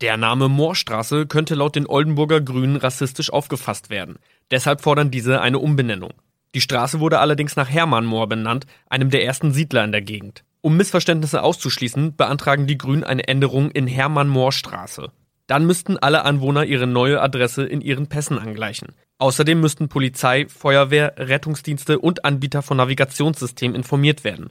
Der Name Moorstraße könnte laut den Oldenburger Grünen rassistisch aufgefasst werden. Deshalb fordern diese eine Umbenennung. Die Straße wurde allerdings nach Hermann Moor benannt, einem der ersten Siedler in der Gegend. Um Missverständnisse auszuschließen, beantragen die Grünen eine Änderung in Hermann Moor Straße. Dann müssten alle Anwohner ihre neue Adresse in ihren Pässen angleichen. Außerdem müssten Polizei, Feuerwehr, Rettungsdienste und Anbieter von Navigationssystemen informiert werden.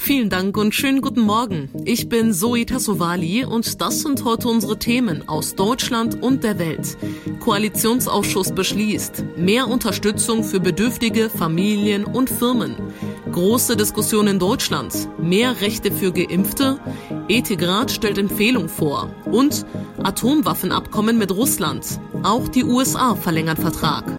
Vielen Dank und schönen guten Morgen. Ich bin Zoe Tassovali und das sind heute unsere Themen aus Deutschland und der Welt. Koalitionsausschuss beschließt mehr Unterstützung für bedürftige Familien und Firmen. Große Diskussion in Deutschland. Mehr Rechte für Geimpfte. Ethikrat stellt Empfehlung vor. Und Atomwaffenabkommen mit Russland. Auch die USA verlängern Vertrag.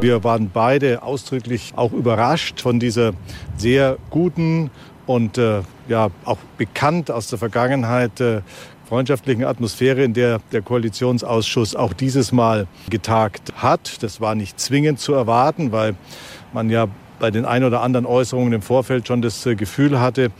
Wir waren beide ausdrücklich auch überrascht von dieser sehr guten und äh, ja auch bekannt aus der Vergangenheit äh, freundschaftlichen Atmosphäre, in der der Koalitionsausschuss auch dieses Mal getagt hat. Das war nicht zwingend zu erwarten, weil man ja bei den ein oder anderen Äußerungen im Vorfeld schon das äh, Gefühl hatte,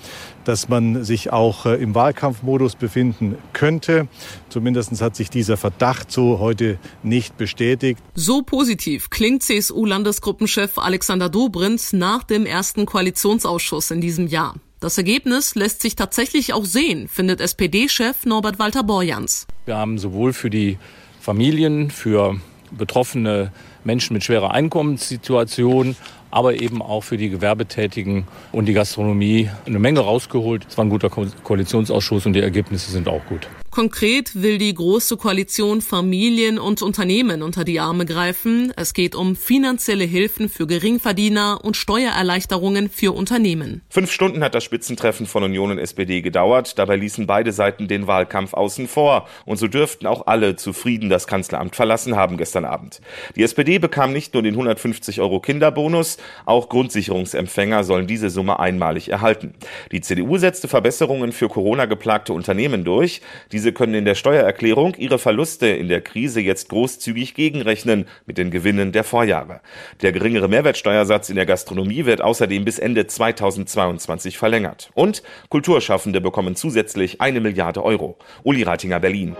dass man sich auch äh, im Wahlkampfmodus befinden könnte. Zumindest hat sich dieser Verdacht so heute nicht bestätigt. So positiv klingt CSU-Landesgruppenchef Alexander Dobrindt nach dem ersten Koalitionsausschuss in diesem Jahr. Das Ergebnis lässt sich tatsächlich auch sehen, findet SPD-Chef Norbert Walter Borjans. Wir haben sowohl für die Familien, für betroffene Menschen mit schwerer Einkommenssituation aber eben auch für die Gewerbetätigen und die Gastronomie eine Menge rausgeholt. Es war ein guter Koalitionsausschuss und die Ergebnisse sind auch gut. Konkret will die Große Koalition Familien und Unternehmen unter die Arme greifen. Es geht um finanzielle Hilfen für Geringverdiener und Steuererleichterungen für Unternehmen. Fünf Stunden hat das Spitzentreffen von Union und SPD gedauert. Dabei ließen beide Seiten den Wahlkampf außen vor. Und so dürften auch alle zufrieden das Kanzleramt verlassen haben gestern Abend. Die SPD bekam nicht nur den 150 Euro Kinderbonus, auch Grundsicherungsempfänger sollen diese Summe einmalig erhalten. Die CDU setzte Verbesserungen für Corona geplagte Unternehmen durch. Diese können in der Steuererklärung ihre Verluste in der Krise jetzt großzügig gegenrechnen mit den Gewinnen der Vorjahre. Der geringere Mehrwertsteuersatz in der Gastronomie wird außerdem bis Ende 2022 verlängert. Und Kulturschaffende bekommen zusätzlich eine Milliarde Euro. Uli Reitinger, Berlin.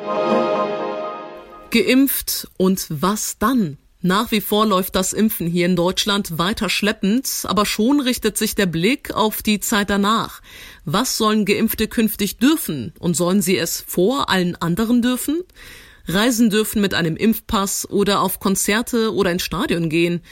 Geimpft und was dann? Nach wie vor läuft das Impfen hier in Deutschland weiter schleppend, aber schon richtet sich der Blick auf die Zeit danach. Was sollen Geimpfte künftig dürfen und sollen sie es vor allen anderen dürfen? Reisen dürfen mit einem Impfpass oder auf Konzerte oder ins Stadion gehen.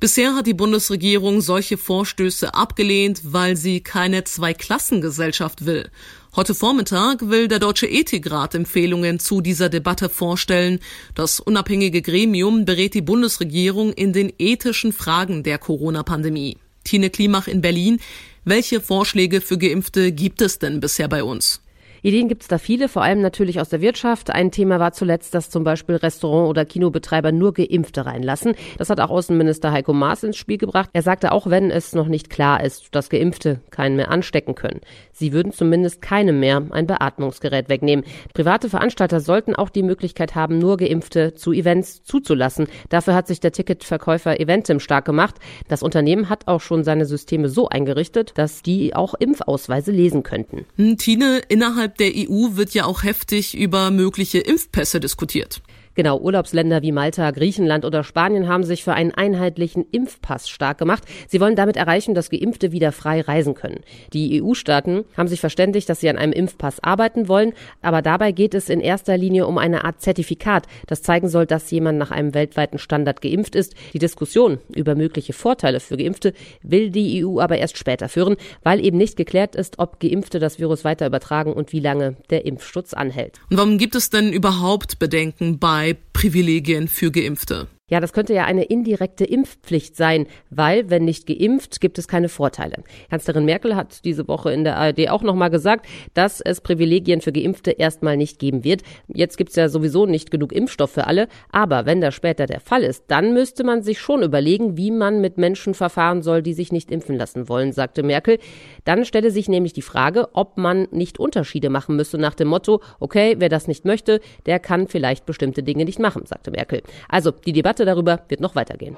Bisher hat die Bundesregierung solche Vorstöße abgelehnt, weil sie keine Zweiklassengesellschaft will. Heute Vormittag will der Deutsche Ethikrat Empfehlungen zu dieser Debatte vorstellen. Das unabhängige Gremium berät die Bundesregierung in den ethischen Fragen der Corona-Pandemie. Tine Klimach in Berlin. Welche Vorschläge für Geimpfte gibt es denn bisher bei uns? Ideen gibt es da viele, vor allem natürlich aus der Wirtschaft. Ein Thema war zuletzt, dass zum Beispiel Restaurant- oder Kinobetreiber nur Geimpfte reinlassen. Das hat auch Außenminister Heiko Maas ins Spiel gebracht. Er sagte, auch wenn es noch nicht klar ist, dass Geimpfte keinen mehr anstecken können. Sie würden zumindest keinem mehr ein Beatmungsgerät wegnehmen. Private Veranstalter sollten auch die Möglichkeit haben, nur Geimpfte zu Events zuzulassen. Dafür hat sich der Ticketverkäufer Eventim stark gemacht. Das Unternehmen hat auch schon seine Systeme so eingerichtet, dass die auch Impfausweise lesen könnten. Hm, Tine, innerhalb der EU wird ja auch heftig über mögliche Impfpässe diskutiert. Genau, Urlaubsländer wie Malta, Griechenland oder Spanien haben sich für einen einheitlichen Impfpass stark gemacht. Sie wollen damit erreichen, dass Geimpfte wieder frei reisen können. Die EU-Staaten haben sich verständigt, dass sie an einem Impfpass arbeiten wollen, aber dabei geht es in erster Linie um eine Art Zertifikat, das zeigen soll, dass jemand nach einem weltweiten Standard geimpft ist. Die Diskussion über mögliche Vorteile für Geimpfte will die EU aber erst später führen, weil eben nicht geklärt ist, ob Geimpfte das Virus weiter übertragen und wie lange der Impfschutz anhält. Und warum gibt es denn überhaupt Bedenken bei Privilegien für Geimpfte. Ja, das könnte ja eine indirekte Impfpflicht sein, weil wenn nicht geimpft, gibt es keine Vorteile. Kanzlerin Merkel hat diese Woche in der ARD auch nochmal gesagt, dass es Privilegien für Geimpfte erstmal nicht geben wird. Jetzt gibt es ja sowieso nicht genug Impfstoff für alle, aber wenn das später der Fall ist, dann müsste man sich schon überlegen, wie man mit Menschen verfahren soll, die sich nicht impfen lassen wollen, sagte Merkel. Dann stelle sich nämlich die Frage, ob man nicht Unterschiede machen müsse nach dem Motto, okay, wer das nicht möchte, der kann vielleicht bestimmte Dinge nicht machen, sagte Merkel. Also die Debatte Debatte darüber wird noch weitergehen.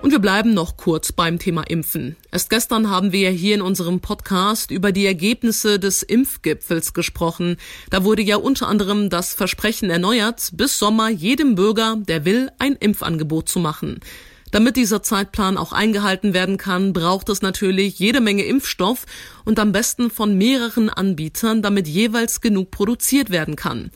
Und wir bleiben noch kurz beim Thema Impfen. Erst gestern haben wir hier in unserem Podcast über die Ergebnisse des Impfgipfels gesprochen. Da wurde ja unter anderem das Versprechen erneuert, bis Sommer jedem Bürger, der will, ein Impfangebot zu machen. Damit dieser Zeitplan auch eingehalten werden kann, braucht es natürlich jede Menge Impfstoff und am besten von mehreren Anbietern, damit jeweils genug produziert werden kann.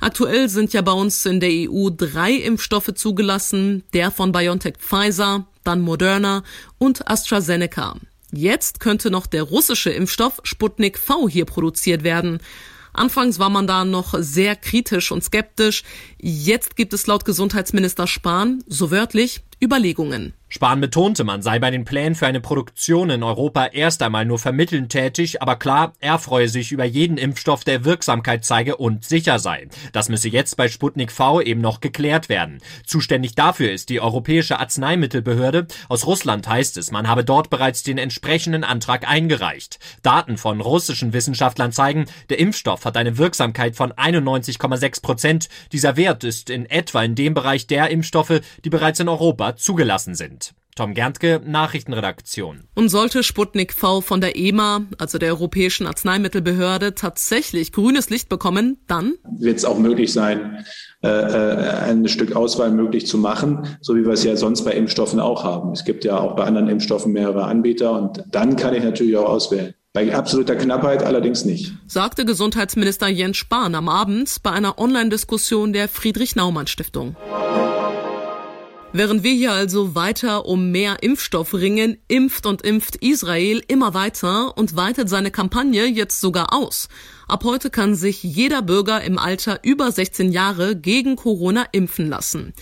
Aktuell sind ja bei uns in der EU drei Impfstoffe zugelassen, der von BioNTech Pfizer, dann Moderna und AstraZeneca. Jetzt könnte noch der russische Impfstoff Sputnik V hier produziert werden. Anfangs war man da noch sehr kritisch und skeptisch. Jetzt gibt es laut Gesundheitsminister Spahn, so wörtlich, Überlegungen. Spahn betonte, man sei bei den Plänen für eine Produktion in Europa erst einmal nur vermittelnd tätig, aber klar, er freue sich über jeden Impfstoff, der Wirksamkeit zeige und sicher sei. Das müsse jetzt bei Sputnik V eben noch geklärt werden. Zuständig dafür ist die Europäische Arzneimittelbehörde. Aus Russland heißt es, man habe dort bereits den entsprechenden Antrag eingereicht. Daten von russischen Wissenschaftlern zeigen, der Impfstoff hat eine Wirksamkeit von 91,6 Prozent. Dieser Wert ist in etwa in dem Bereich der Impfstoffe, die bereits in Europa zugelassen sind. Tom Gerntke, Nachrichtenredaktion. Und sollte Sputnik V von der EMA, also der Europäischen Arzneimittelbehörde, tatsächlich grünes Licht bekommen, dann wird es auch möglich sein, äh, äh, ein Stück Auswahl möglich zu machen, so wie wir es ja sonst bei Impfstoffen auch haben. Es gibt ja auch bei anderen Impfstoffen mehrere Anbieter und dann kann ich natürlich auch auswählen. Bei absoluter Knappheit allerdings nicht. Sagte Gesundheitsminister Jens Spahn am Abend bei einer Online-Diskussion der Friedrich-Naumann-Stiftung. Während wir hier also weiter um mehr Impfstoff ringen, impft und impft Israel immer weiter und weitet seine Kampagne jetzt sogar aus. Ab heute kann sich jeder Bürger im Alter über 16 Jahre gegen Corona impfen lassen.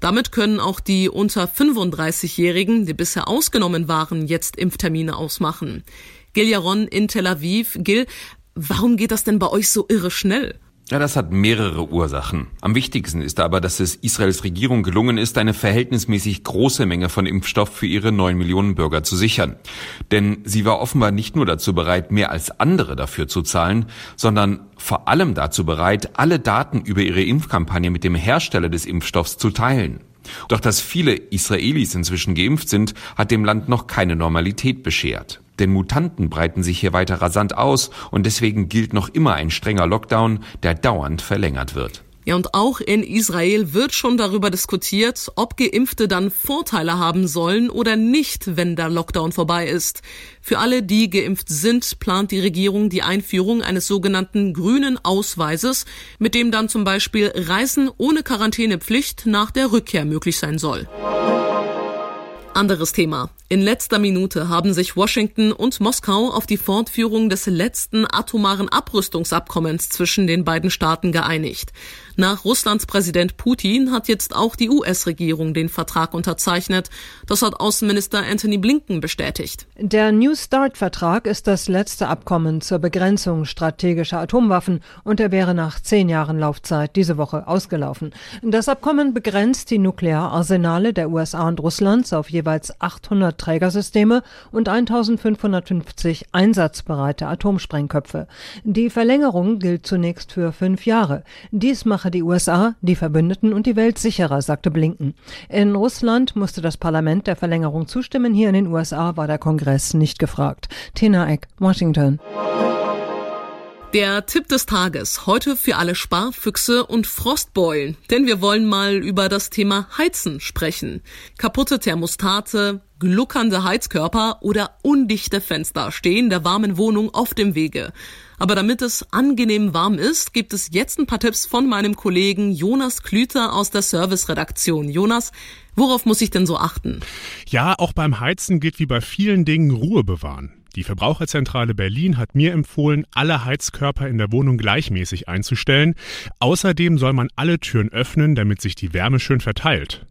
Damit können auch die unter 35-Jährigen, die bisher ausgenommen waren, jetzt Impftermine ausmachen. Gil Yaron in Tel Aviv. Gil, warum geht das denn bei euch so irre schnell? Ja, das hat mehrere Ursachen. Am wichtigsten ist aber, dass es Israels Regierung gelungen ist, eine verhältnismäßig große Menge von Impfstoff für ihre neun Millionen Bürger zu sichern. Denn sie war offenbar nicht nur dazu bereit, mehr als andere dafür zu zahlen, sondern vor allem dazu bereit, alle Daten über ihre Impfkampagne mit dem Hersteller des Impfstoffs zu teilen. Doch dass viele Israelis inzwischen geimpft sind, hat dem Land noch keine Normalität beschert. Denn Mutanten breiten sich hier weiter rasant aus und deswegen gilt noch immer ein strenger Lockdown, der dauernd verlängert wird. Ja, und auch in Israel wird schon darüber diskutiert, ob Geimpfte dann Vorteile haben sollen oder nicht, wenn der Lockdown vorbei ist. Für alle, die geimpft sind, plant die Regierung die Einführung eines sogenannten grünen Ausweises, mit dem dann zum Beispiel Reisen ohne Quarantänepflicht nach der Rückkehr möglich sein soll. Anderes Thema. In letzter Minute haben sich Washington und Moskau auf die Fortführung des letzten atomaren Abrüstungsabkommens zwischen den beiden Staaten geeinigt. Nach Russlands Präsident Putin hat jetzt auch die US-Regierung den Vertrag unterzeichnet. Das hat Außenminister Anthony Blinken bestätigt. Der New START-Vertrag ist das letzte Abkommen zur Begrenzung strategischer Atomwaffen und er wäre nach zehn Jahren Laufzeit diese Woche ausgelaufen. Das Abkommen begrenzt die Nukleararsenale der USA und Russlands auf jeweils 800 Trägersysteme und 1550 einsatzbereite Atomsprengköpfe. Die Verlängerung gilt zunächst für fünf Jahre. Dies mache die USA, die Verbündeten und die Welt sicherer, sagte Blinken. In Russland musste das Parlament der Verlängerung zustimmen. Hier in den USA war der Kongress nicht gefragt. Tina Eck, Washington. Der Tipp des Tages heute für alle Sparfüchse und Frostbeulen, denn wir wollen mal über das Thema Heizen sprechen. Kaputte Thermostate, gluckernde Heizkörper oder undichte Fenster stehen der warmen Wohnung auf dem Wege. Aber damit es angenehm warm ist, gibt es jetzt ein paar Tipps von meinem Kollegen Jonas Klüter aus der Serviceredaktion. Jonas, worauf muss ich denn so achten? Ja, auch beim Heizen gilt wie bei vielen Dingen Ruhe bewahren. Die Verbraucherzentrale Berlin hat mir empfohlen, alle Heizkörper in der Wohnung gleichmäßig einzustellen. Außerdem soll man alle Türen öffnen, damit sich die Wärme schön verteilt.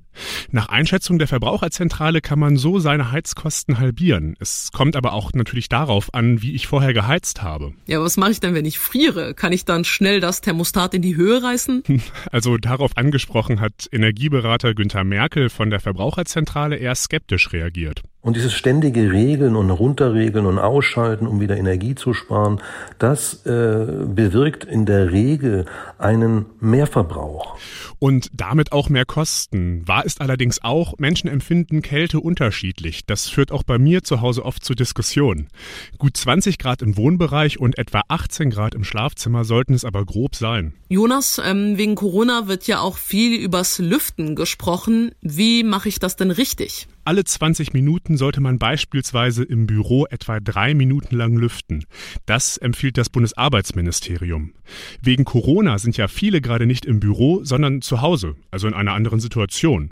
Nach Einschätzung der Verbraucherzentrale kann man so seine Heizkosten halbieren. Es kommt aber auch natürlich darauf an, wie ich vorher geheizt habe. Ja, was mache ich denn, wenn ich friere? Kann ich dann schnell das Thermostat in die Höhe reißen? Also darauf angesprochen hat Energieberater Günther Merkel von der Verbraucherzentrale eher skeptisch reagiert. Und dieses ständige Regeln und Runterregeln und Ausschalten, um wieder Energie zu sparen, das äh, bewirkt in der Regel einen Mehrverbrauch. Und damit auch mehr Kosten. Wahr ist allerdings auch, Menschen empfinden Kälte unterschiedlich. Das führt auch bei mir zu Hause oft zu Diskussionen. Gut 20 Grad im Wohnbereich und etwa 18 Grad im Schlafzimmer sollten es aber grob sein. Jonas, ähm, wegen Corona wird ja auch viel übers Lüften gesprochen. Wie mache ich das denn richtig? Alle 20 Minuten sollte man beispielsweise im Büro etwa drei Minuten lang lüften. Das empfiehlt das Bundesarbeitsministerium. Wegen Corona sind ja viele gerade nicht im Büro, sondern zu Hause, also in einer anderen Situation.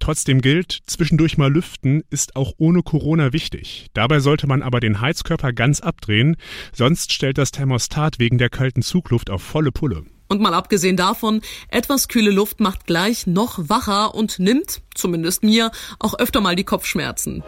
Trotzdem gilt, zwischendurch mal lüften ist auch ohne Corona wichtig. Dabei sollte man aber den Heizkörper ganz abdrehen, sonst stellt das Thermostat wegen der kalten Zugluft auf volle Pulle. Und mal abgesehen davon, etwas kühle Luft macht gleich noch wacher und nimmt, zumindest mir, auch öfter mal die Kopfschmerzen.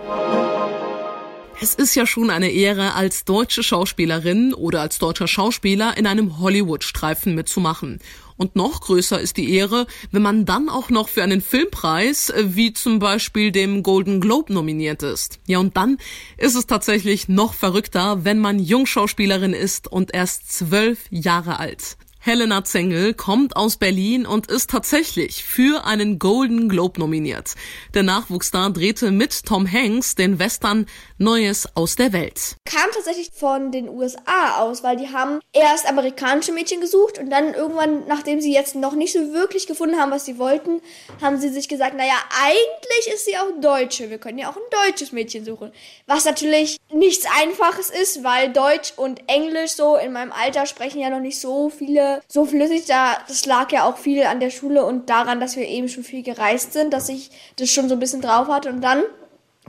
Es ist ja schon eine Ehre, als deutsche Schauspielerin oder als deutscher Schauspieler in einem Hollywood-Streifen mitzumachen. Und noch größer ist die Ehre, wenn man dann auch noch für einen Filmpreis, äh, wie zum Beispiel dem Golden Globe nominiert ist. Ja, und dann ist es tatsächlich noch verrückter, wenn man Jungschauspielerin ist und erst zwölf Jahre alt. Helena Zengel kommt aus Berlin und ist tatsächlich für einen Golden Globe nominiert. Der Nachwuchsstar drehte mit Tom Hanks den Western Neues aus der Welt. Kam tatsächlich von den USA aus, weil die haben erst amerikanische Mädchen gesucht und dann irgendwann, nachdem sie jetzt noch nicht so wirklich gefunden haben, was sie wollten, haben sie sich gesagt, naja, eigentlich ist sie auch Deutsche. Wir können ja auch ein deutsches Mädchen suchen. Was natürlich nichts Einfaches ist, weil Deutsch und Englisch so in meinem Alter sprechen ja noch nicht so viele so flüssig. Da, das lag ja auch viel an der Schule und daran, dass wir eben schon viel gereist sind, dass ich das schon so ein bisschen drauf hatte. Und dann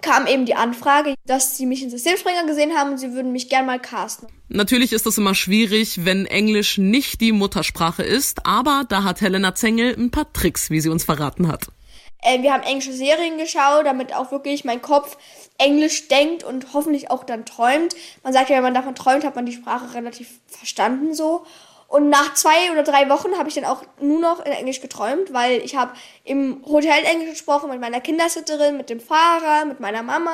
kam eben die Anfrage, dass sie mich in Systemspringer gesehen haben und sie würden mich gern mal casten. Natürlich ist das immer schwierig, wenn Englisch nicht die Muttersprache ist, aber da hat Helena Zengel ein paar Tricks, wie sie uns verraten hat. Äh, wir haben englische Serien geschaut, damit auch wirklich mein Kopf Englisch denkt und hoffentlich auch dann träumt. Man sagt ja, wenn man davon träumt, hat man die Sprache relativ verstanden so. Und nach zwei oder drei Wochen habe ich dann auch nur noch in Englisch geträumt, weil ich habe im Hotel Englisch gesprochen mit meiner Kindersitterin, mit dem Fahrer, mit meiner Mama,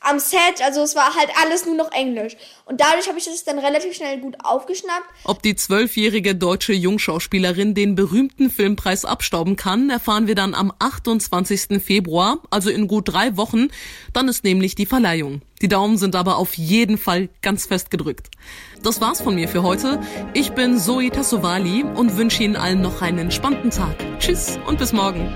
am Set. Also es war halt alles nur noch Englisch. Und dadurch habe ich das dann relativ schnell gut aufgeschnappt. Ob die zwölfjährige deutsche Jungschauspielerin den berühmten Filmpreis abstauben kann, erfahren wir dann am 28. Februar, also in gut drei Wochen. Dann ist nämlich die Verleihung. Die Daumen sind aber auf jeden Fall ganz fest gedrückt. Das war's von mir für heute. Ich bin Zoe Tassovali und wünsche Ihnen allen noch einen entspannten Tag. Tschüss und bis morgen.